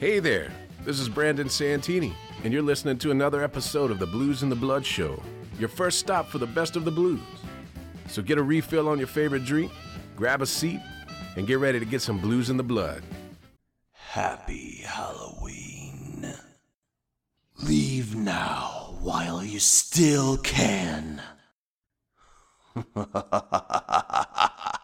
Hey there, this is Brandon Santini, and you're listening to another episode of the Blues in the Blood Show, your first stop for the best of the blues. So get a refill on your favorite drink, grab a seat, and get ready to get some blues in the blood. Happy Halloween. Leave now while you still can.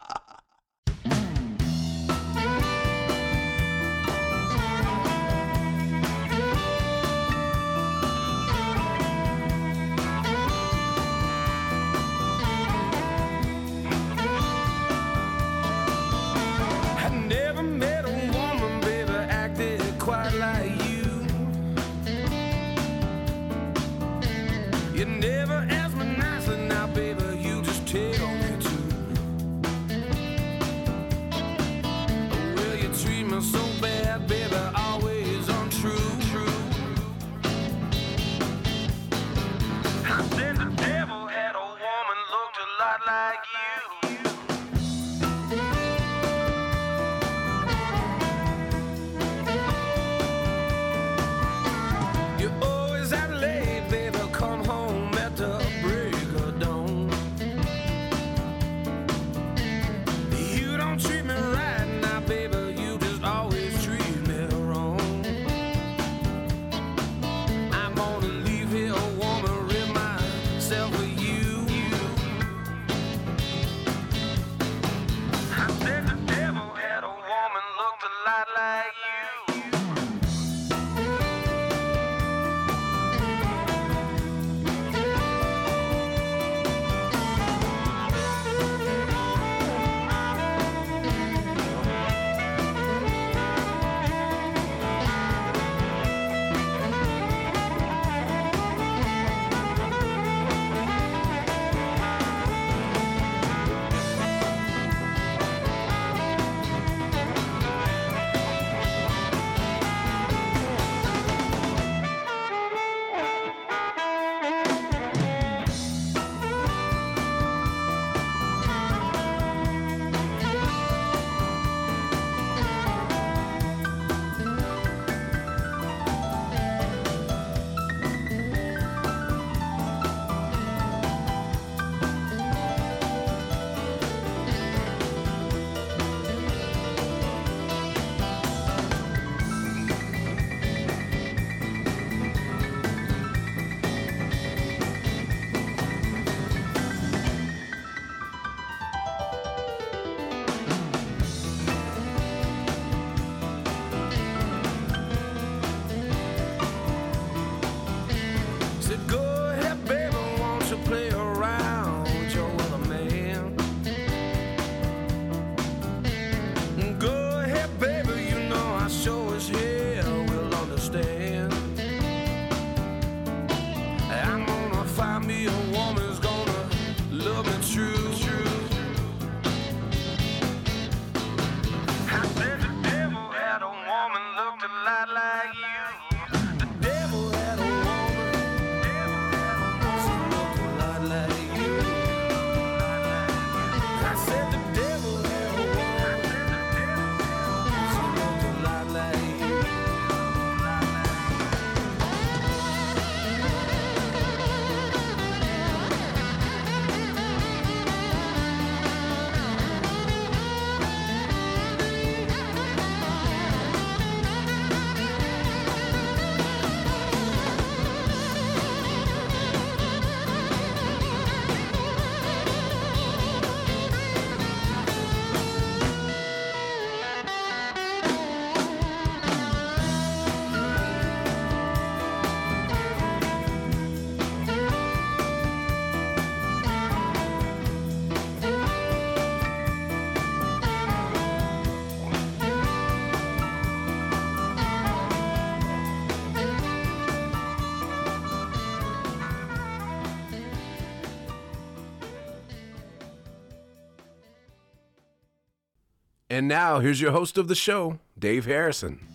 And now, here's your host of the show, Dave Harrison.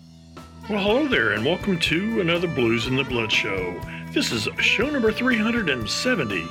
Well, hello there, and welcome to another Blues in the Blood show. This is show number 370.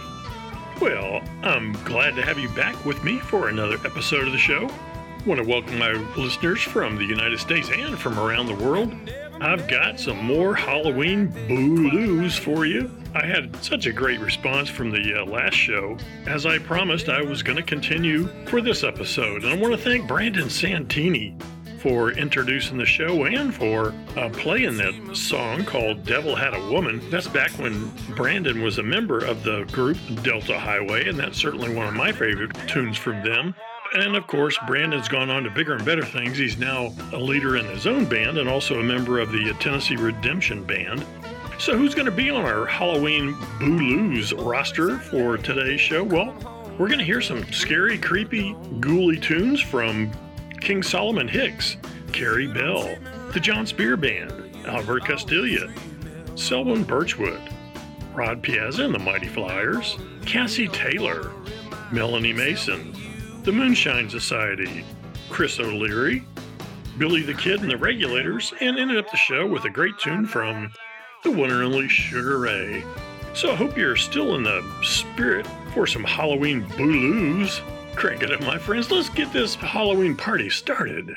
Well, I'm glad to have you back with me for another episode of the show. I want to welcome my listeners from the United States and from around the world. I've got some more Halloween blues for you. I had such a great response from the uh, last show. As I promised, I was going to continue for this episode. And I want to thank Brandon Santini for introducing the show and for uh, playing that song called Devil Had a Woman. That's back when Brandon was a member of the group Delta Highway, and that's certainly one of my favorite tunes from them. And of course, Brandon's gone on to bigger and better things. He's now a leader in his own band and also a member of the Tennessee Redemption Band. So, who's going to be on our Halloween Booloos roster for today's show? Well, we're going to hear some scary, creepy, ghouly tunes from King Solomon Hicks, Carey Bell, the Jon Spear Band, Albert Castiglia, Selwyn Birchwood, Rod Piazza and the Mighty Flyers, Cassie Taylor, Melanie Mason, the Moonshine Society, Chris O'Leary, Billy the Kid and the Regulators, and ended up the show with a great tune from the one and only Sugaray. So I hope you're still in the spirit for some Halloween blues. Crank it up, my friends. Let's get this Halloween party started.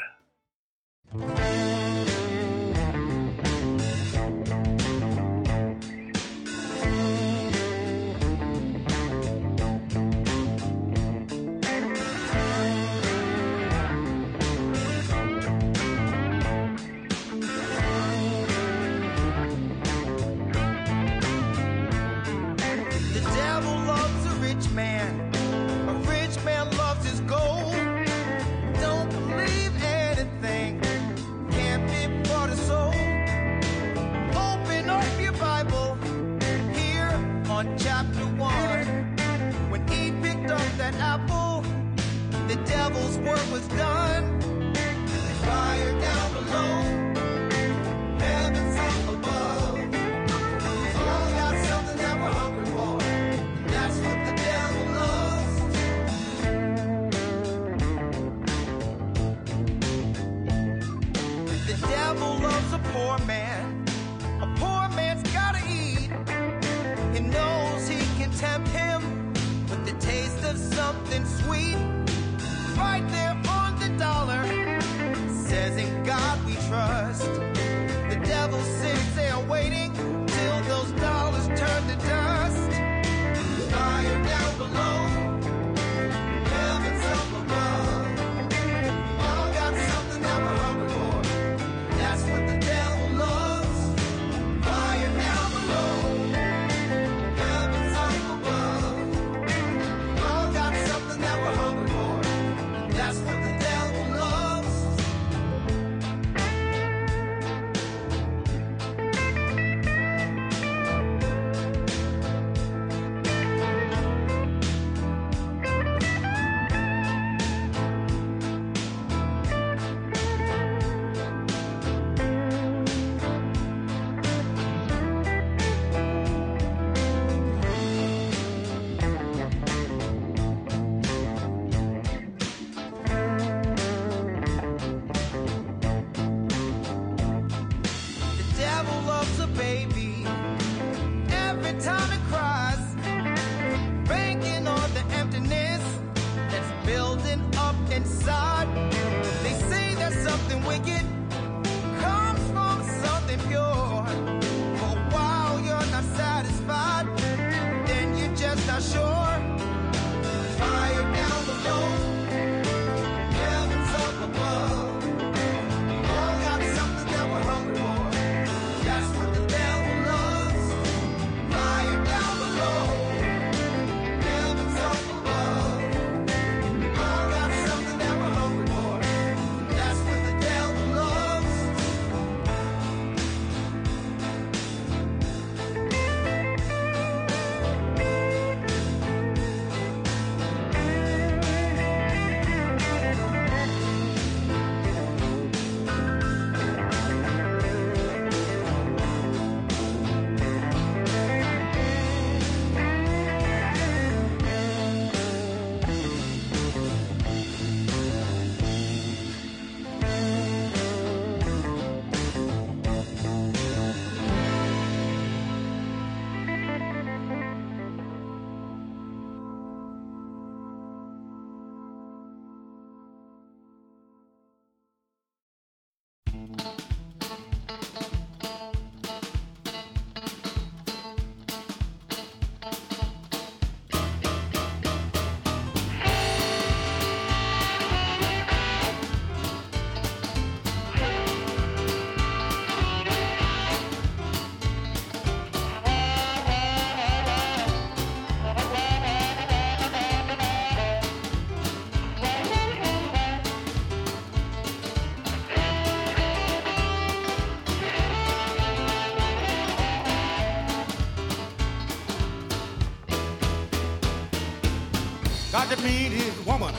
defeated woman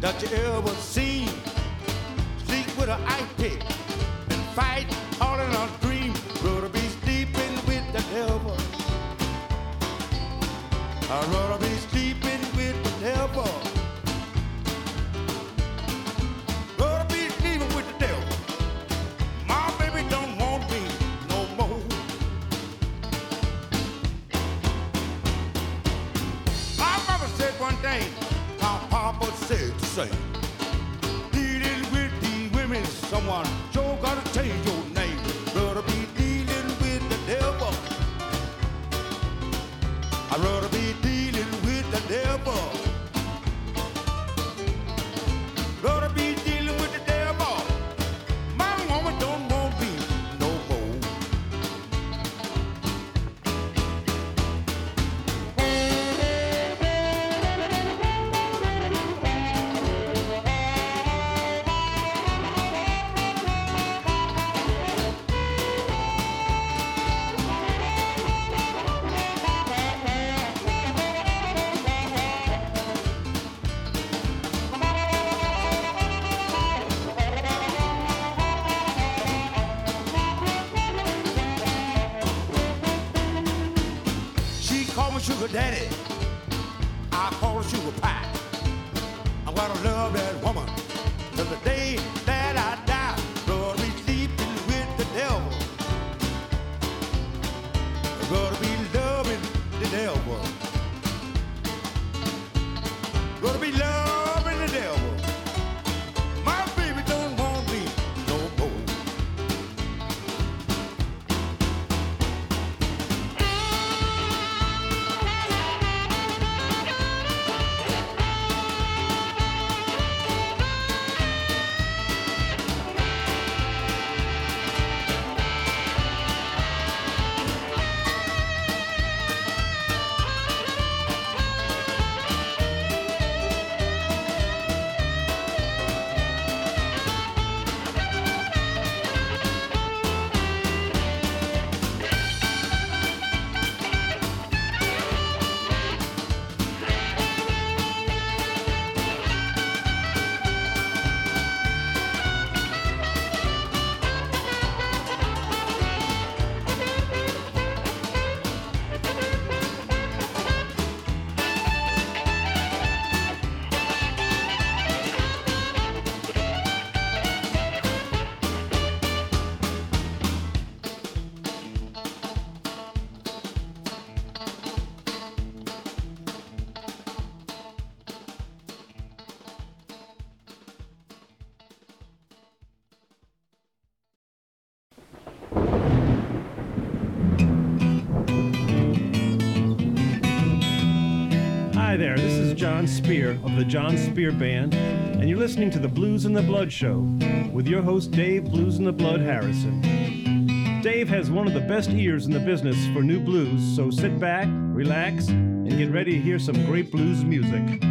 that you ever Jon Spear of the Jon Spear Band, and you're listening to the Blues and the Blood Show with your host Dave Blues and the Blood Harrison. Dave has one of the best ears in the business for new blues, so sit back, relax, and get ready to hear some great blues music.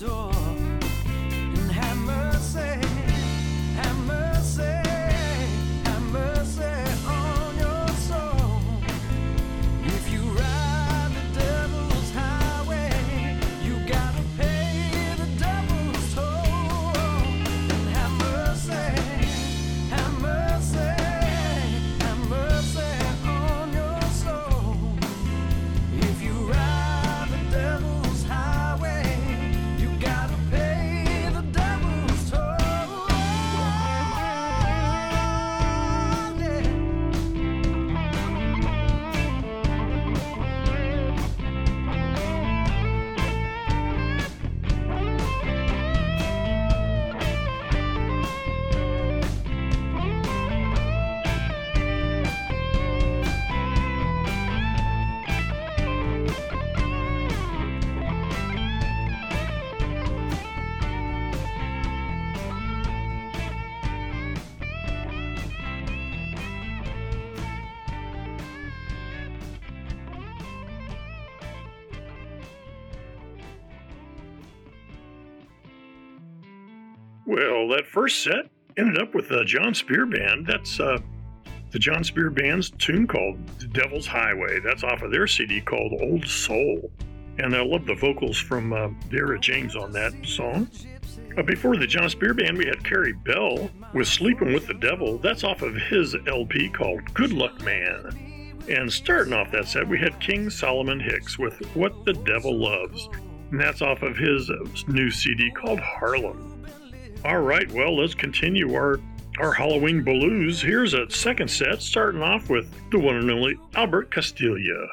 Door. That first set ended up with the Jon Spear Band. That's uh, the Jon Spear Band's tune called The Devil's Highway. That's off of their CD called Old Soul. And I love the vocals from uh, Dara James on that song. Uh, before the Jon Spear Band, we had Carey Bell with Sleeping with the Devil. That's off of his LP called Good Luck Man. And starting off that set, we had King Solomon Hicks with What the Devil Loves. And that's off of his new CD called Harlem. All right, well, let's continue our our Halloween blues. Here's a second set, starting off with the one and only Albert Castiglia.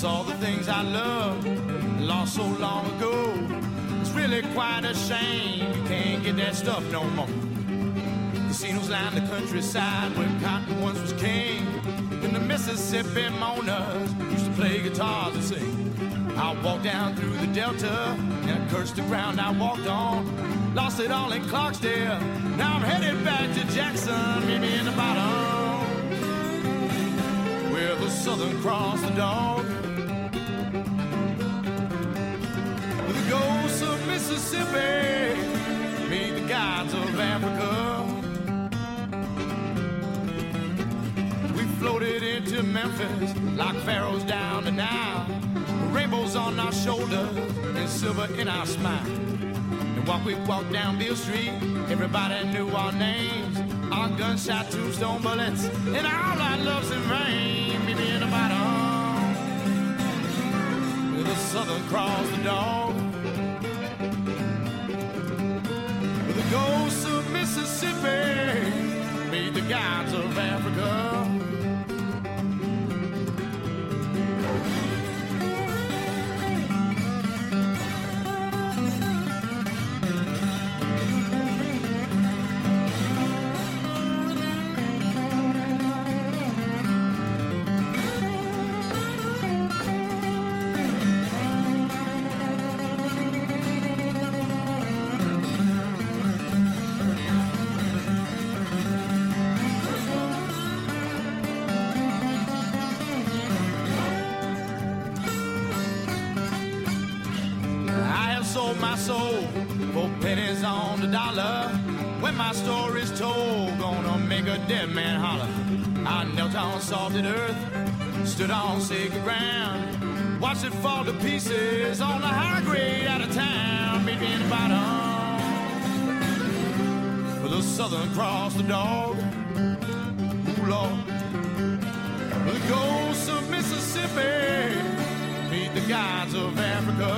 Saw the things I loved, lost so long ago. It's really quite a shame you can't get that stuff no more. Casinos line the countryside where cotton once was king. And the Mississippi moaners used to play guitars and sing. I walked down through the Delta and I cursed the ground I walked on. Lost it all in Clarksdale. Now I'm headed back to Jackson, me in the bottom. Where the Southern Cross the dog. Mississippi, meet the gods of Africa. We floated into Memphis like pharaohs down the Nile. Rainbows on our shoulders and silver in our smile. And while we walked down Beale Street, everybody knew our names. Our gunshot tombstone bullets and all our loves and rain. Meet me in the bottom with the Southern Cross the dog. Ghosts of Mississippi, meet the gods of Africa. My story's told, gonna make a dead man holler. I knelt on salted earth, stood on sacred ground, watched it fall to pieces on the high grade out of town. Meet me in the bottom with a Southern Cross the dog. Ooh, Lord. The ghosts of Mississippi, meet the gods of Africa.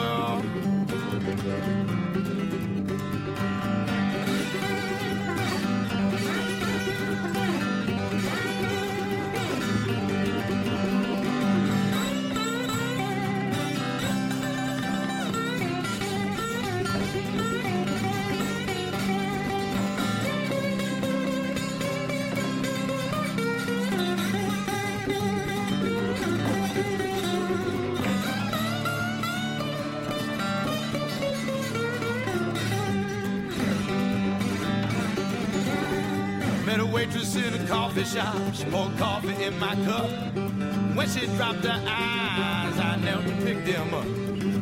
Coffee shop. She poured coffee in my cup. When she dropped her eyes, I knelt to pick them up.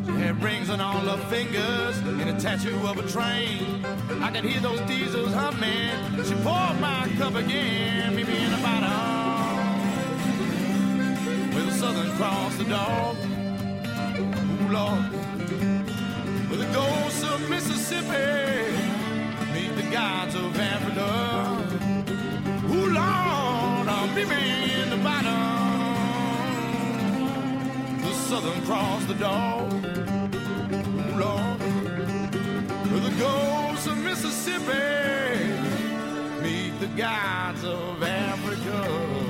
She had rings on all her fingers and a tattoo of a train. I could hear those diesels humming. She poured my cup again, meet me in the bottom. With a Southern Cross, the dog. Ooh, Lord. With the ghosts of Mississippi. Meet the gods of Africa. Me in the bottom. The Southern Cross, the dog. Lord. The ghosts of Mississippi. Meet the gods of Africa.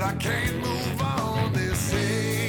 But I can't move on. This say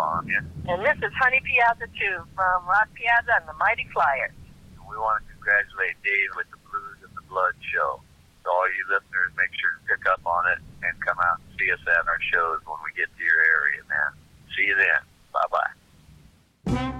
calling you. And this is Honey Piazza too from Rod Piazza and the Mighty Flyers. We want to congratulate Dave with the Blues and the Blood show. So all you listeners, make sure to pick up on it and come out and see us at our shows when we get to your area, man. See you then. Bye bye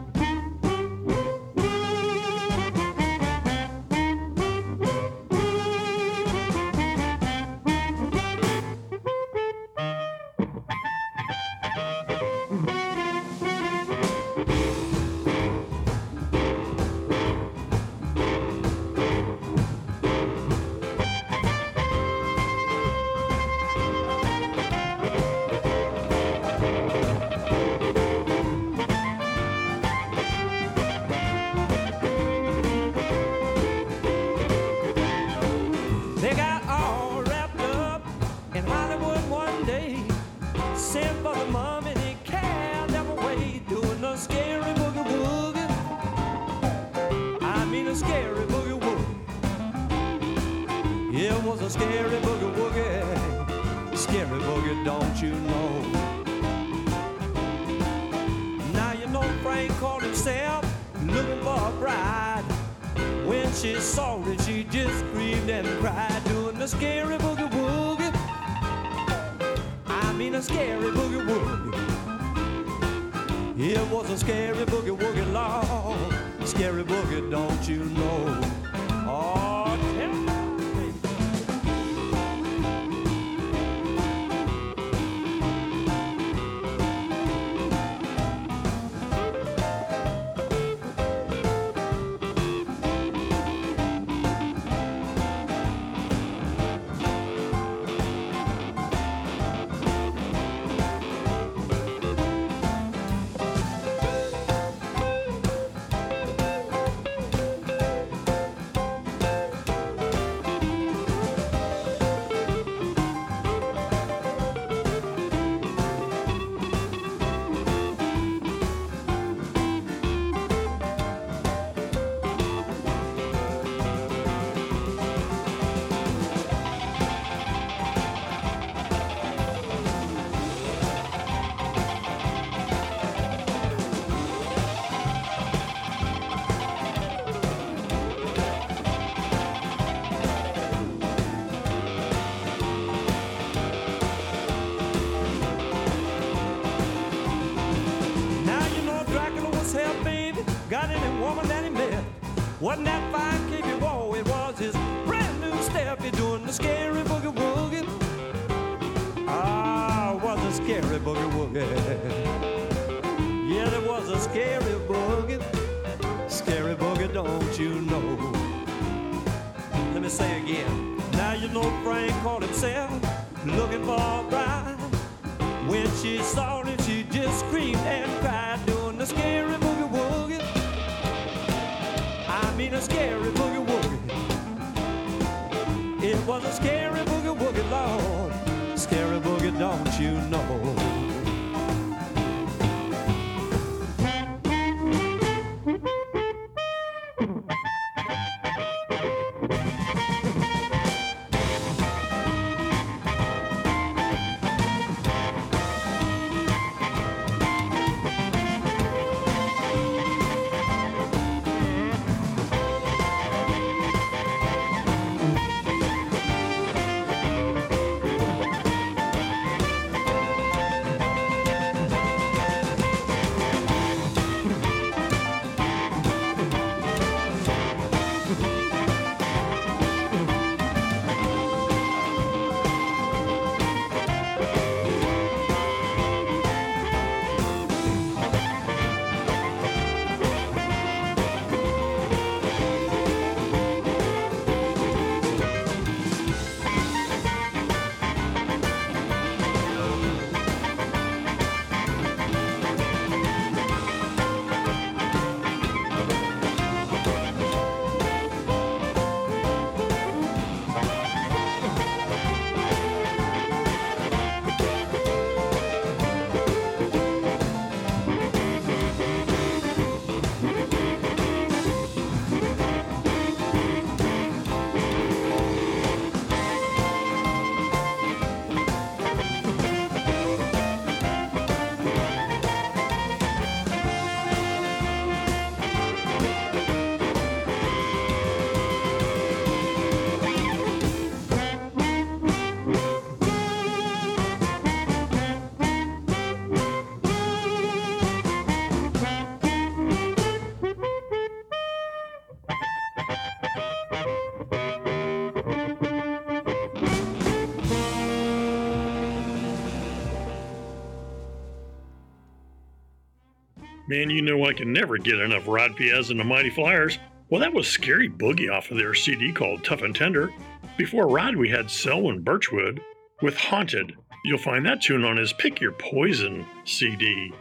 Man, you know I can never get enough Rod Piazza and the Mighty Flyers. Well, that was Scary Boogie off of their CD called Tough and Tender. Before Rod, we had Selwyn Birchwood with Haunted. You'll find that tune on his Pick Your Poison CD.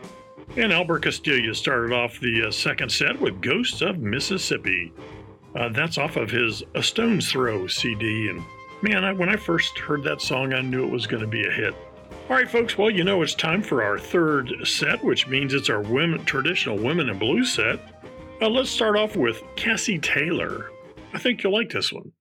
And Albert Castiglia started off the uh, second set with Ghosts of Mississippi. Uh, that's off of his A Stone's Throw CD. And man, I, when I first heard that song, I knew it was going to be a hit. All right, folks. Well, you know it's time for our third set, which means it's our women, traditional women in blues set. Uh, let's start off with Cassie Taylor. I think you'll like this one.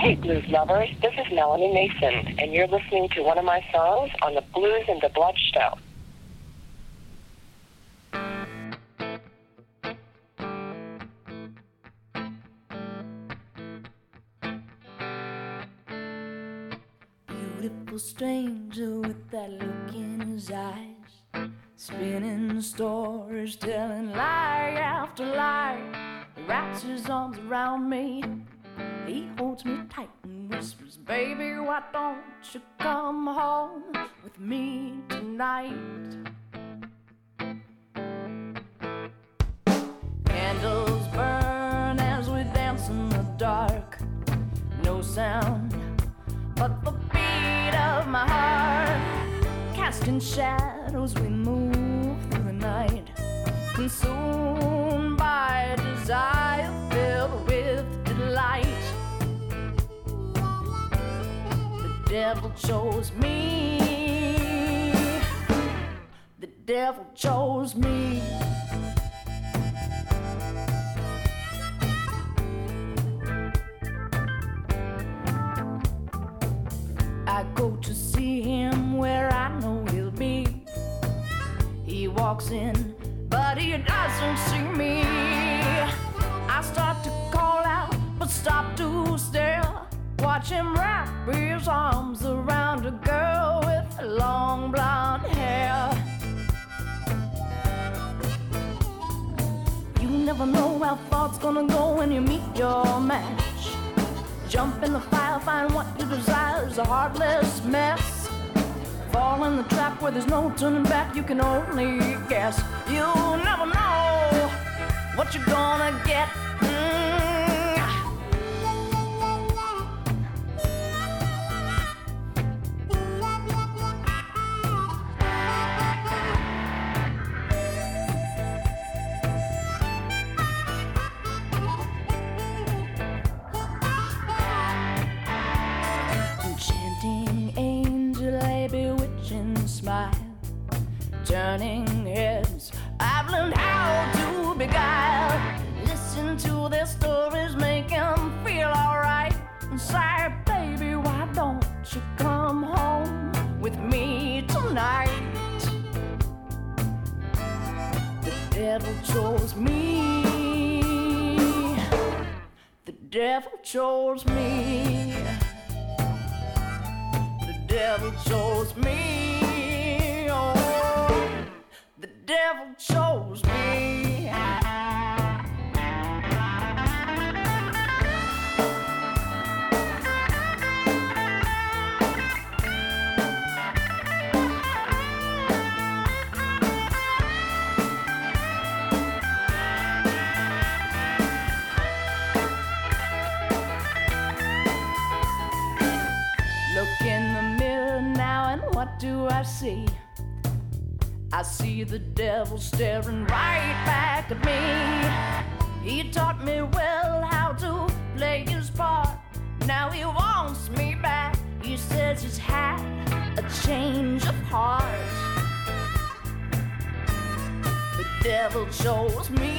Hey, blues lovers, this is Melanie Mason, and you're listening to one of my songs on the BluzNdaBlood Show. Beautiful stranger with that look in his eyes. Spinning stories, telling lie after lie. Wraps his arms around me. He holds me tight and whispers, Baby, why don't you come home with me tonight? Candles burn as we dance in the dark. No sound but the beat of my heart. Casting shadows, we move through the night. Consumed devil chose me. The devil chose me. I go to see him where I know he'll be. He walks in, but he doesn't see me. I start to call out, but stop to stare. Watch him wrap his arms around a girl with long blonde hair. You never know how it's gonna go when you meet your match. Jump in the fire, find what you desire is a heartless mess. Fall in the trap where there's no turning back, you can only guess. You'll never know what you're gonna get. see. I see the devil staring right back at me. He taught me well how to play his part. Now he wants me back. He says he's had a change of heart. The devil chose me.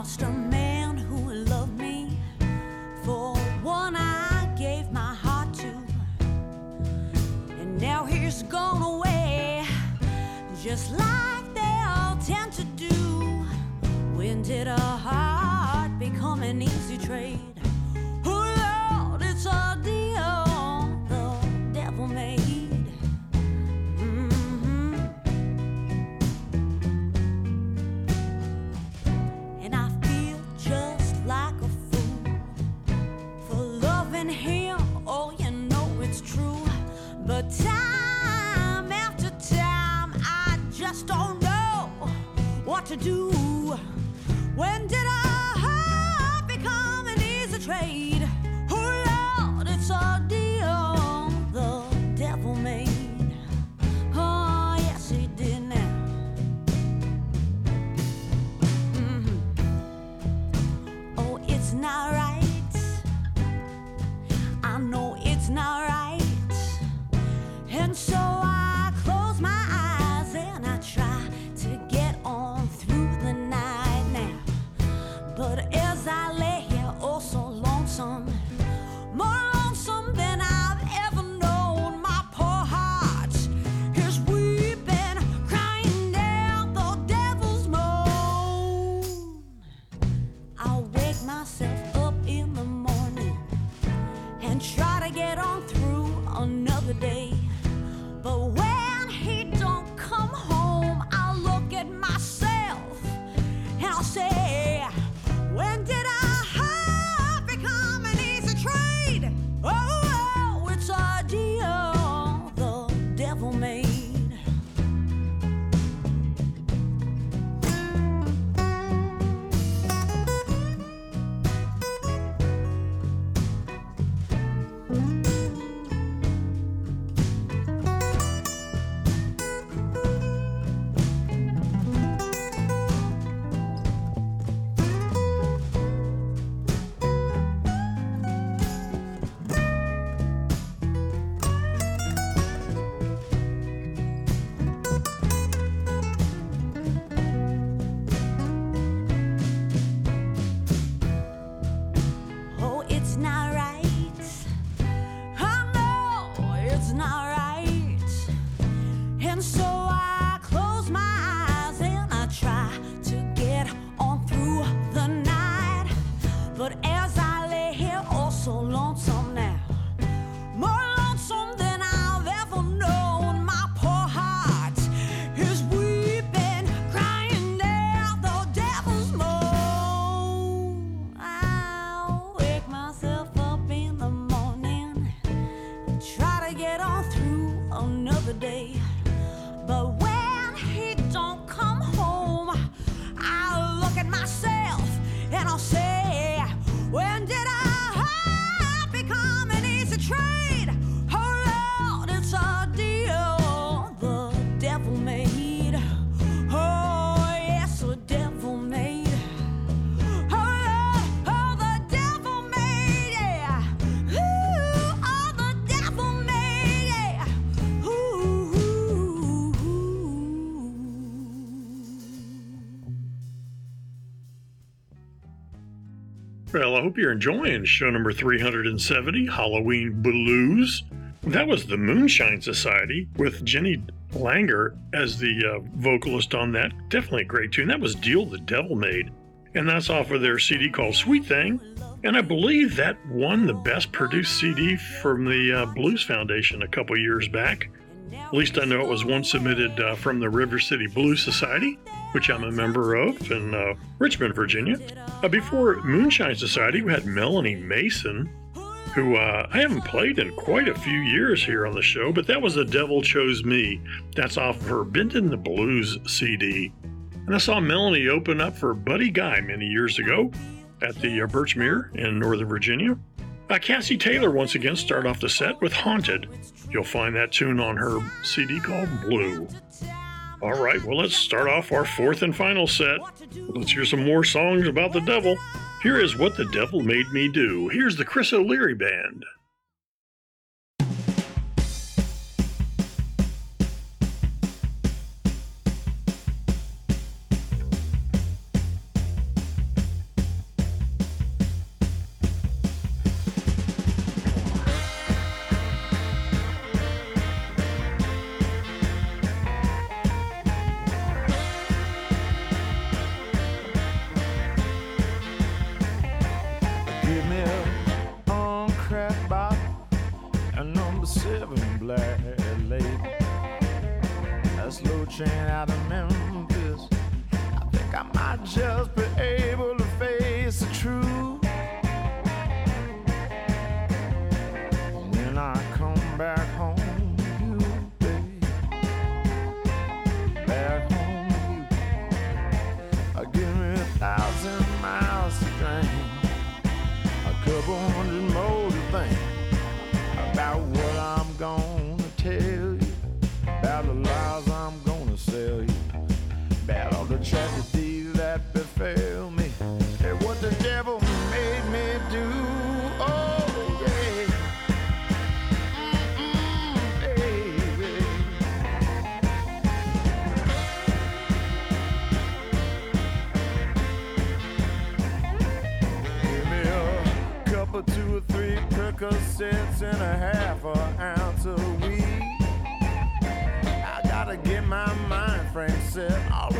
nostrum Well, I hope you're enjoying show number 370, Halloween Blues. That was the Moonshine Society with Jenny Langer as the uh, vocalist on that. Definitely a great tune. That was Deal the Devil Made. And that's off of their CD called Sweet Thing. And I believe that won the best produced CD from the uh, Blues Foundation a couple years back. At least I know it was one submitted uh, from the River City Blues Society, which I'm a member of in uh, Richmond, Virginia. Uh, before Moonshine Society, we had Melanie Mason, who uh, I haven't played in quite a few years here on the show, but that was The Devil Chose Me. That's off of her Bendin' the Blues CD. And I saw Melanie open up for Buddy Guy many years ago at the uh, Birchmere in Northern Virginia. Uh, Cassie Taylor once again started off the set with Haunted. You'll find that tune on her CD called Blue. All right, well, let's start off our fourth and final set. Let's hear some more songs about the devil. Here is What the Devil Made Me Do. Here's the Chris O'Leary Band. Half a ounce of weed. I gotta get my mind frame set. All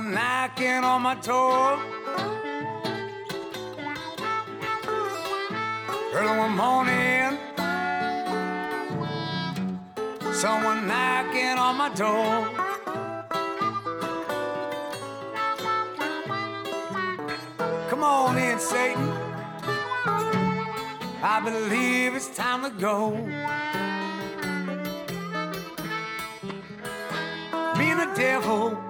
knocking on my door. Early one morning, someone knocking on my door. Come on in, Satan. I believe it's time to go. Me and the devil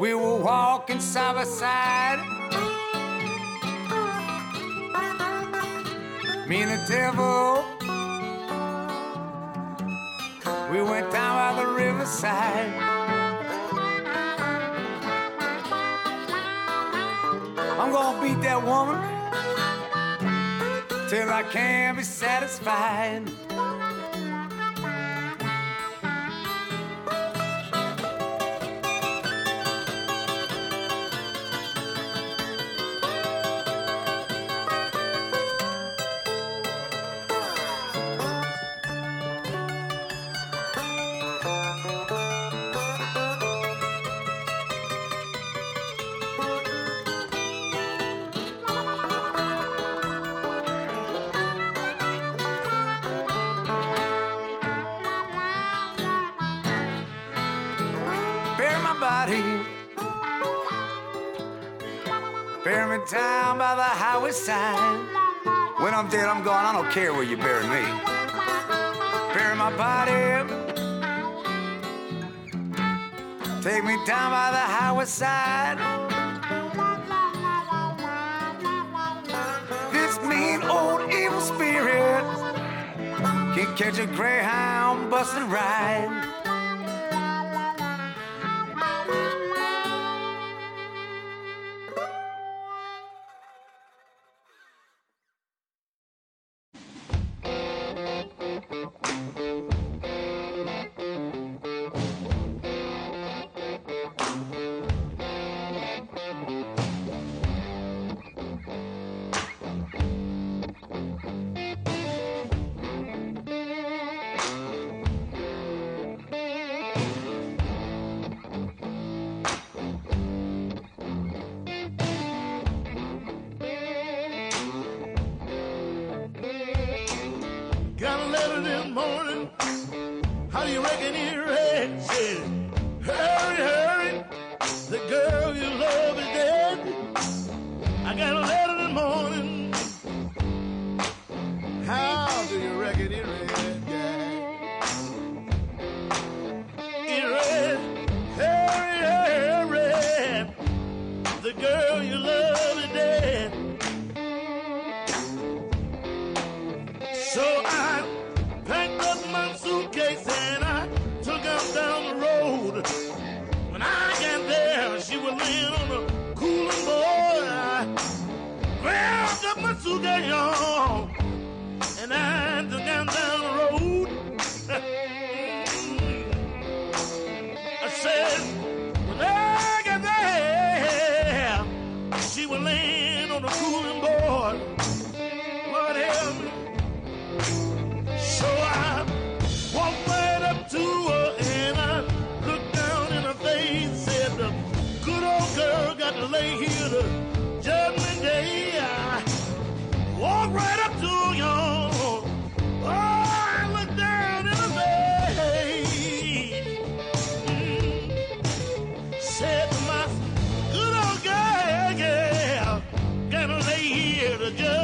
We were walking side by side. Me and the devil. We went down by the riverside. I'm gonna beat that woman till I can't be satisfied. don't care where you bury me. Bury my body. Take me down by the highway side. This mean old evil spirit can catch a greyhound bustin' ride. Yeah.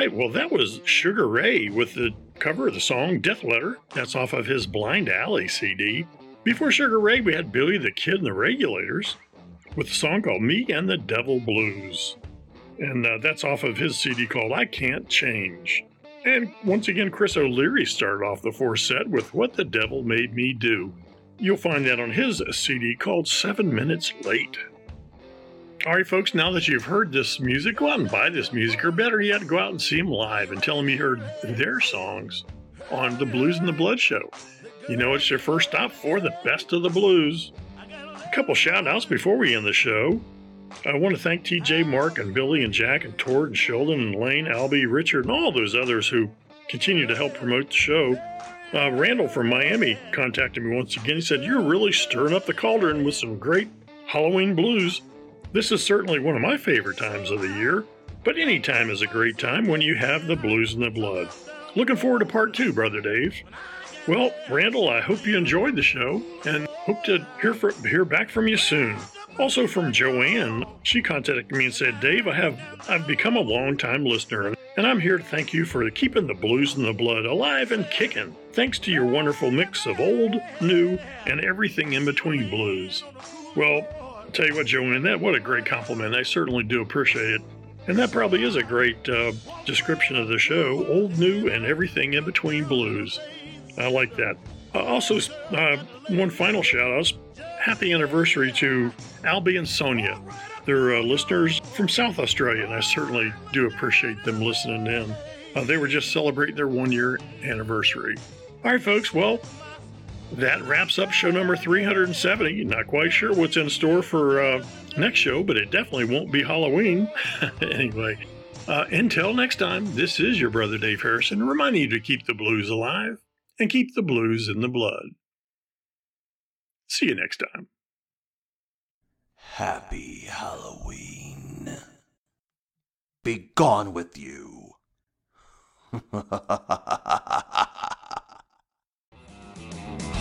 Right, well, that was Sugaray with the cover of the song Death Letter. That's off of his Blind Alley CD. Before Sugaray, we had Billy the Kid and the Regulators with a song called Me and the Devil Blues. And uh, that's off of his CD called I Can't Change. And once again, Chris O'Leary started off the fourth set with What the Devil Made Me Do. You'll find that on his CD called Seven Minutes Late. All right, folks, now that you've heard this music, go out and buy this music, or better yet, go out and see them live and tell them you heard their songs on the BluzNdaBlood show. You know, it's your first stop for the best of the blues. A couple shout outs before we end the show. I want to thank TJ, Mark, and Billy, and Jack, and Tort, and Sheldon, and Lane, Albie, Richard, and all those others who continue to help promote the show. Uh, Randall from Miami contacted me once again. He said, You're really stirring up the cauldron with some great Halloween blues. This is certainly one of my favorite times of the year, but any time is a great time when you have the blues in the blood. Looking forward to part two, Brother Dave. Well, Randall, I hope you enjoyed the show and hope to hear, hear back from you soon. Also from Joanne, she contacted me and said, Dave, I have I've become a long-time listener and I'm here to thank you for keeping the blues in the blood alive and kicking. Thanks to your wonderful mix of old, new, and everything in between blues. Well, tell you what, Joanne, that what a great compliment. I certainly do appreciate it. And that probably is a great uh, description of the show old, new, and everything in between blues. I like that. Uh, also, uh, one final shout out happy anniversary to Albie and Sonia. They're uh, listeners from South Australia, and I certainly do appreciate them listening in. Uh, they were just celebrating their one year anniversary. All right, folks, well, that wraps up show number 370. Not quite sure what's in store for uh, next show, but it definitely won't be Halloween. anyway, uh, until next time, this is your brother Dave Harrison reminding you to keep the blues alive and keep the blues in the blood. See you next time. Happy Halloween. Be gone with you.